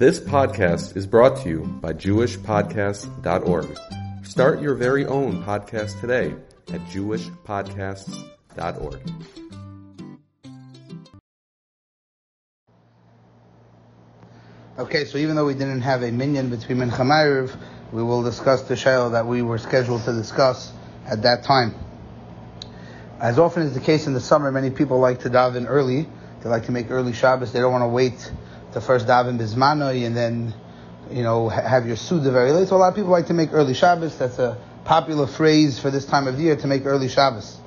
This podcast is brought to you by JewishPodcasts.org. Start your very own podcast today at JewishPodcasts.org. Okay, so even though we didn't have a minyan between Mincha and Ma'ariv, we will discuss the shayla that we were scheduled to discuss at that time. As often is the case in the summer, many people like to dive in early. They like to make early Shabbos. They don't want to wait to first daven bismanoi and then, you know, ha- have your suda very late. So a lot of people like to make early Shabbos. That's a popular phrase for this time of year to make early Shabbos.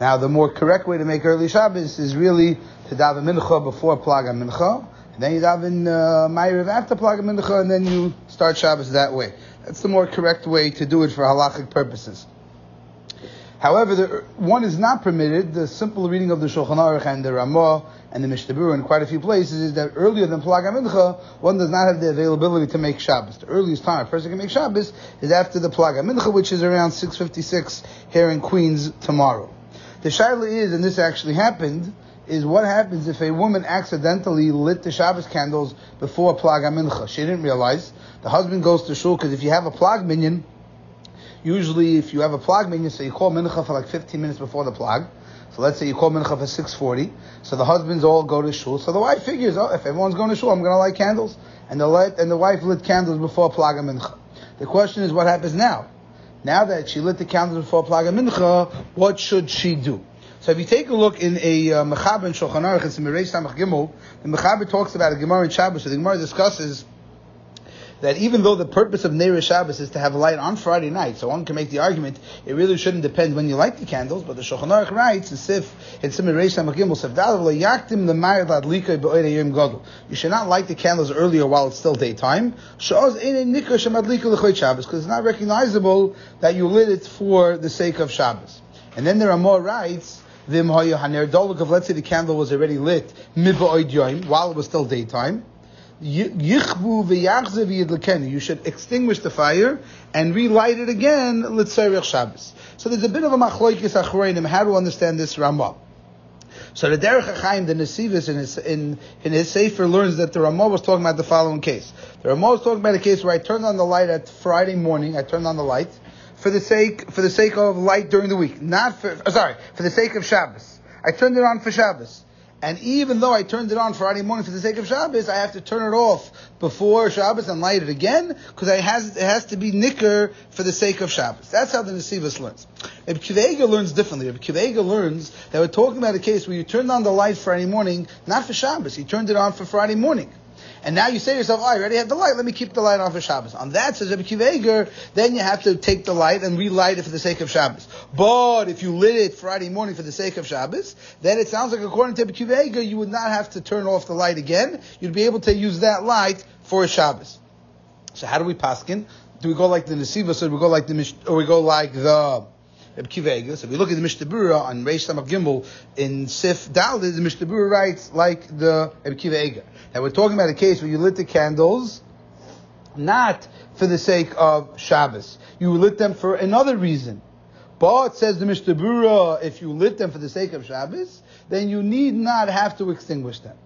Now, the more correct way to make early Shabbos is really to daven mincha before plaga mincha. And then you daven uh, Ma'ariv after plaga mincha, and then you start Shabbos that way. That's the more correct way to do it for halachic purposes. However, the, one is not permitted. The simple reading of the Shulchan Aruch and the Ramah and the Mishnah Berurah in quite a few places is that earlier than Plaga Mincha, one does not have the availability to make Shabbos. The earliest time a person can make Shabbos is after the Plaga Mincha, which is around 6.56 here in Queens tomorrow. The Shaila is, and this actually happened, is what happens if a woman accidentally lit the Shabbos candles before Plaga Mincha. She didn't realize. The husband goes to shul, because if you have a Plag minyan, usually if you have a Plag minyan, so you call Mincha for like 15 minutes before the Plag, so let's say you call mincha for six forty. So the husbands all go to shul. So the wife figures, oh, if everyone's going to shul, I'm going to light candles. And the light and the wife lit candles before plaga mincha. The question is, what happens now? Now that she lit the candles before plaga mincha, what should she do? So if you take a look in a uh, Mechaber in Shulchan Aruch, it's in Samach Gimel, the Mechaber talks about a Gemara in Shabbos. So the Gemara discusses that even though the purpose of Neir Shabbos is to have light on Friday night, so one can make the argument it really shouldn't depend when you light the candles, but the Shulchan Aruch writes, as if in Siman Reish. You should not light the candles earlier while it's still daytime. Because it's not recognizable that you lit it for the sake of Shabbos. And then there are more rights. Vim let's say the candle was already lit while it was still daytime. You should extinguish the fire and relight it again, Litzerich Shabbos. So there's a bit of a machloikis achroinim, how do to understand this Ramah. So the Derech HaChaim, the Nesivis, in his, in, in his Sefer learns that the Ramah was talking about the following case. The Ramah was talking about a case where I turned on the light at Friday morning, I turned on the light, for the sake, for the sake of light during the week. Not for, oh, sorry, for the sake of Shabbos. I turned it on for Shabbos. And even though I turned it on Friday morning for the sake of Shabbos, I have to turn it off before Shabbos and light it again because it has, it has to be nicker for the sake of Shabbos. That's how the Nesivas learns. If Akiva Eiger learns differently. If Akiva Eiger learns that we're talking about a case where you turned on the light Friday morning, not for Shabbos, you turned it on for Friday morning. And now you say to yourself, oh, I already have the light, let me keep the light on for Shabbos. On that, says Rabbi Akiva Eiger, then you have to take the light and relight it for the sake of Shabbos. But if you lit it Friday morning for the sake of Shabbos, then it sounds like according to Rabbi Akiva Eiger, you would not have to turn off the light again. You'd be able to use that light for Shabbos. So how do we paskin? Do we go like the Nesiva, or we go like the, or we go like the, Reb Akiva Eiger. So if we look at the Mishnah Berurah on Reish Samach Gimel in Sif Dal, the Mishnah Berurah writes like the Reb Akiva Eiger. Now we're talking about a case where you lit the candles not for the sake of Shabbos. You lit them for another reason. But says the Mishnah Berurah, if you lit them for the sake of Shabbos, then you need not have to extinguish them.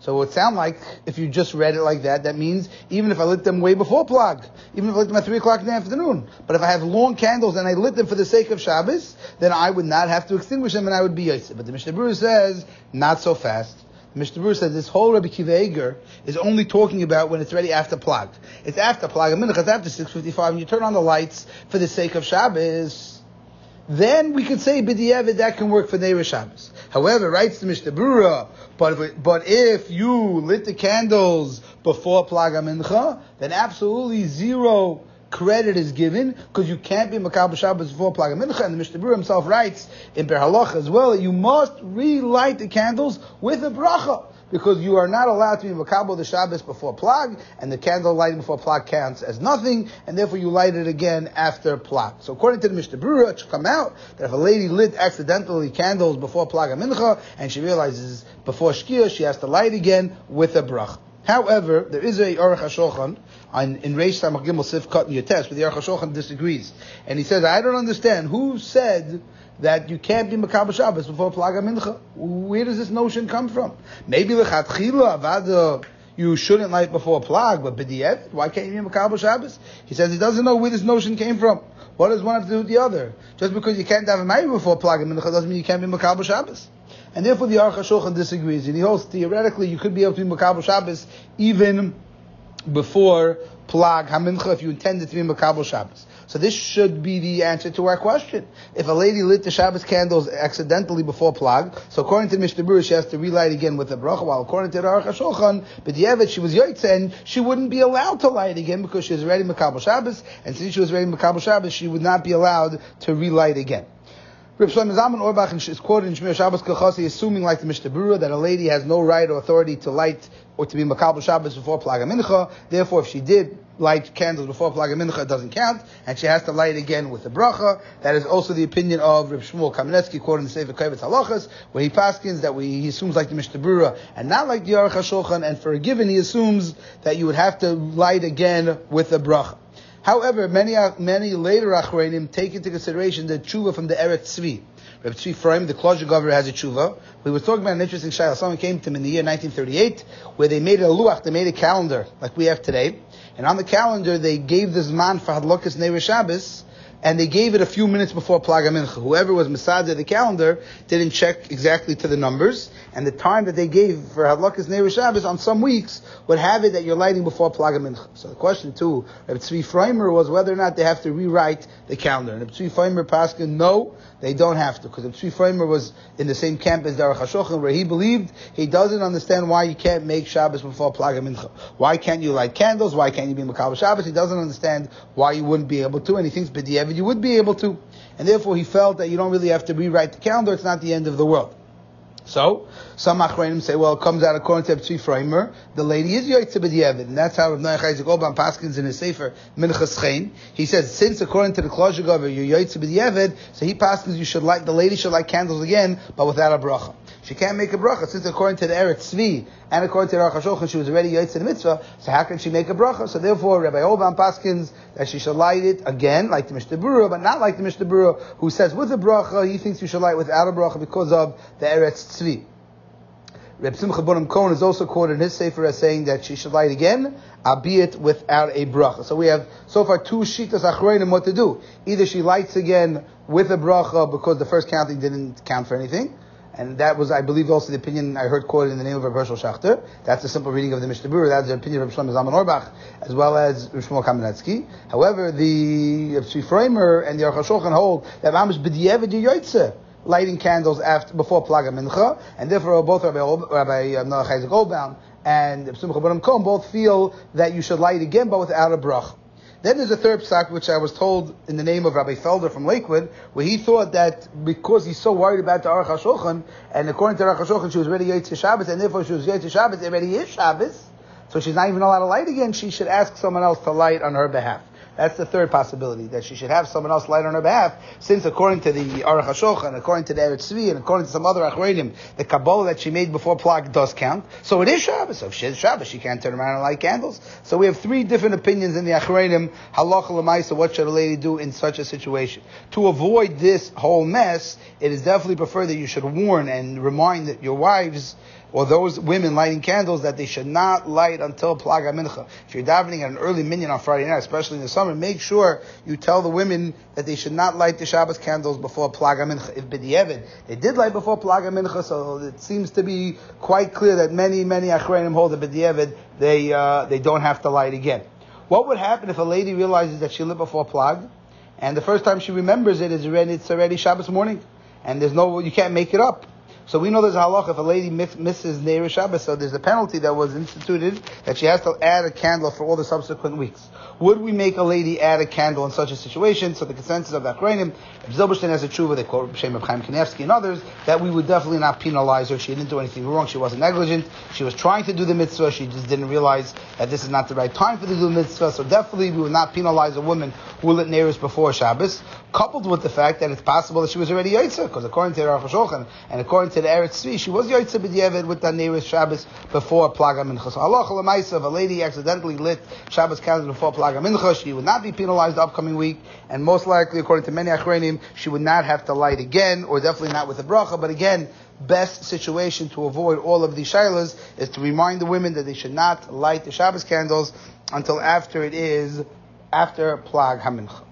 So it would sound like, if you just read it like that, that means even if I lit them way before Plag, even if I lit them at 3 o'clock in the afternoon, but if I have long candles and I lit them for the sake of Shabbos, then I would not have to extinguish them and I would be Yosef. But the Mishnah Berurah says, not so fast. The Mishnah Berurah says this whole Rabbi Akiva Eiger is only talking about when it's ready after Plag. It's after Plag, a minute, it's after 6.55, and you turn on the lights for the sake of Shabbos, then we could say b'di'evid that can work for Neir Shabbos. However, writes the Mishnah Berurah, but if, but if you lit the candles before Plaga Mincha, then absolutely zero credit is given because you can't be Makabah Shabbos before Plaga Mincha. And the Mishnah himself writes in Biur Halacha as well that you must relight the candles with a bracha because you are not allowed to be makabel the Shabbos before plag, and the candle lighting before plag counts as nothing, and therefore you light it again after plag. So according to the Mishnah Berurah, it should come out that if a lady lit accidentally candles before plag and mincha, and she realizes before shkia she has to light again with a brach. However, there is a Aruch HaShulchan on, in Reish Samach Gimel Sif Kat Yates, but the Aruch HaShulchan disagrees. And he says, I don't understand, who said that you can't be Makabah Shabbos before Plaga Mincha. Where does this notion come from? Maybe Lechatchila, Avada, you shouldn't light before plag, but b'di'ev, why can't you be Makabal Shabbos? He says he doesn't know where this notion came from. What does one have to do with the other? Just because you can't have a Ma'ariv before plag and mincha doesn't mean you can't be Makabal Shabbos. And therefore the Aruch HaShulchan disagrees. And he holds theoretically you could be able to be Makabal Shabbos even before plag hamincha if you intended to be Makabal Shabbos. So this should be the answer to our question. If a lady lit the Shabbos candles accidentally before plag, so according to Mishnah Berurah, she has to relight again with the bracha, while according to the Aruch HaShulchan, but Yevet, she was yoitze, she wouldn't be allowed to light again because she was already Makabal Shabbos, and since she was already Makabal Shabbos, she would not be allowed to relight again. Reb Shlomo Zalman Auerbach is quoted in Shmir Shabbos Kachasi, assuming like the Mishnah Berurah that a lady has no right or authority to light or to be Makabal Shabbos before Plag Mincha. Therefore, if she did light candles before Plag Mincha, doesn't count, and she has to light again with the bracha. That is also the opinion of Reb Shmuel Kamenetsky, quoted in the Sefer Kovetz Halachas, where he paskins that we, he assumes like the Mishnah and not like the Aruch HaShulchan, and for a given, he assumes that you would have to light again with the bracha. However, many many later Achronim take into consideration the tshuva from the Eretz Tzvi. Reb Tzvi Freim, the Kozhiglover, has a tshuva. We were talking about an interesting shayla. Someone came to him in the year 1938, where they made a luach, they made a calendar like we have today, and on the calendar they gave this man for Hadlokas Neir Shabbos, and they gave it a few minutes before Plaga Mincha. Whoever was Masada the calendar didn't check exactly to the numbers, and the time that they gave for Hadlakas Neir Shabbos on some weeks would have it that you're lighting before Plaga Mincha. So the question to Reb Tzvi Freimer was whether or not they have to rewrite the calendar. And Reb Tzvi Freimer Paskin, no, they don't have to, because Reb Tzvi Freimer was in the same camp as Derech HaShulchan, where he believed he doesn't understand why you can't make Shabbos before Plaga Mincha. Why can't you light candles? Why can't you be Makabal Shabbos? He doesn't understand why you wouldn't be able to, and he thinks You would be able to. And therefore he felt that you don't really have to rewrite the calendar, it's not the end of the world. So, some Achronim say, well, it comes out according to Tzvi Freimer, the lady is Yoitze B'di'evid, and that's how Rav Noach Isaac Oelbaum Paskins in his Sefer, Minchas Chen. He says, since according to the Kozhiglover, you're Yoitze so he Paskins you should light, the lady should light candles again, but without a bracha. She can't make a bracha, since according to the Eretz Tzvi, and according to the Aruch she was already Yoitze the mitzvah, so how can she make a bracha? So therefore, Rabbi Oelbaum Paskins, that she should light it again, like the Mishnah but not like the Mishnah who says with a bracha, he thinks you should light without a bracha because of the Eretz Tzvi. Reb Simcha Bunim Cohen is also quoted in his sefer as saying that she should light again, albeit without a bracha. So we have so far two shitas achreinim what to do. Either she lights again with a bracha because the first counting didn't count for anything, and that was, I believe, also the opinion I heard quoted in the name of Reb Hershel Schachter. That's a simple reading of the Mishnah. That's the opinion of Reb Shlomo Zalman Auerbach, as well as Reb Shmuel Kamenetsky. However, the Tzvi Freimer and the Aruch HaShulchan hold that Mamish b'di'evid yoytze lighting candles after before Plaga Mincha, and therefore both Rabbi, Rabbi Noach Isaac Oelbaum and Simcha Bunim Cohen both feel that you should light again, but without a brach. Then there's a third psak, which I was told in the name of Rabbi Felder from Lakewood, where he thought that because he's so worried about the Aruch HaShulchan, and according to Aruch HaShulchan, she was ready to Shabbos, and therefore she was ready to Shabbos, it already is Shabbos, so she's not even allowed to light again, she should ask someone else to light on her behalf. That's the third possibility, that she should have someone else light on her behalf, since according to the Aruch HaShulchan, according to the Eretz Tzvi, and according to some other Achreidim, the Kabbalah that she made before Plag does count. So it is Shabbos. So if she Shabbos, she can't turn around and light candles. So we have three different opinions in the Achreidim, halacha lemaisa, what should a lady do in such a situation? To avoid this whole mess, it is definitely preferred that you should warn and remind your wives or those women lighting candles that they should not light until Plaga Mincha. If you're davening at an early minyan on Friday night, especially in the summer, make sure you tell the women that they should not light the Shabbos candles before Plaga Mincha. If B'di'evid, they did light before Plaga Mincha, so it seems to be quite clear that many, many Achreinim hold that B'di'evid, they, uh, they don't have to light again. What would happen if a lady realizes that she lit before Plag, and the first time she remembers it is already, it's already Shabbos morning, and there's no, you can't make it up. So we know there's a halach if a lady misses Neir Shabbos, so there's a penalty that was instituted that she has to add a candle for all the subsequent weeks. Would we make a lady add a candle in such a situation? So the consensus of the Akrainim, Zilberstein has a tshuva, they quote Shem of Chaim Kanevsky and others, that we would definitely not penalize her. She didn't do anything wrong. She wasn't negligent. She was trying to do the mitzvah. She just didn't realize that this is not the right time for the do mitzvah. So definitely we would not penalize a woman who lit Neiris before Shabbos, coupled with the fact that it's possible that she was already Yaitza, because according to HaShulchan and according to the Eretz Tzvi, she was Yaitza B'diavad with the Neiris Shabbos before Plaga Mincha. So Allah if a lady accidentally lit Shabbos candles before Plaga Mincha, she would not be penalized the upcoming week, and most likely, according to many Achrenim, she would not have to light again, or definitely not with a bracha, but again, best situation to avoid all of these shilas is to remind the women that they should not light the Shabbos candles until after it is after Plag HaMincha.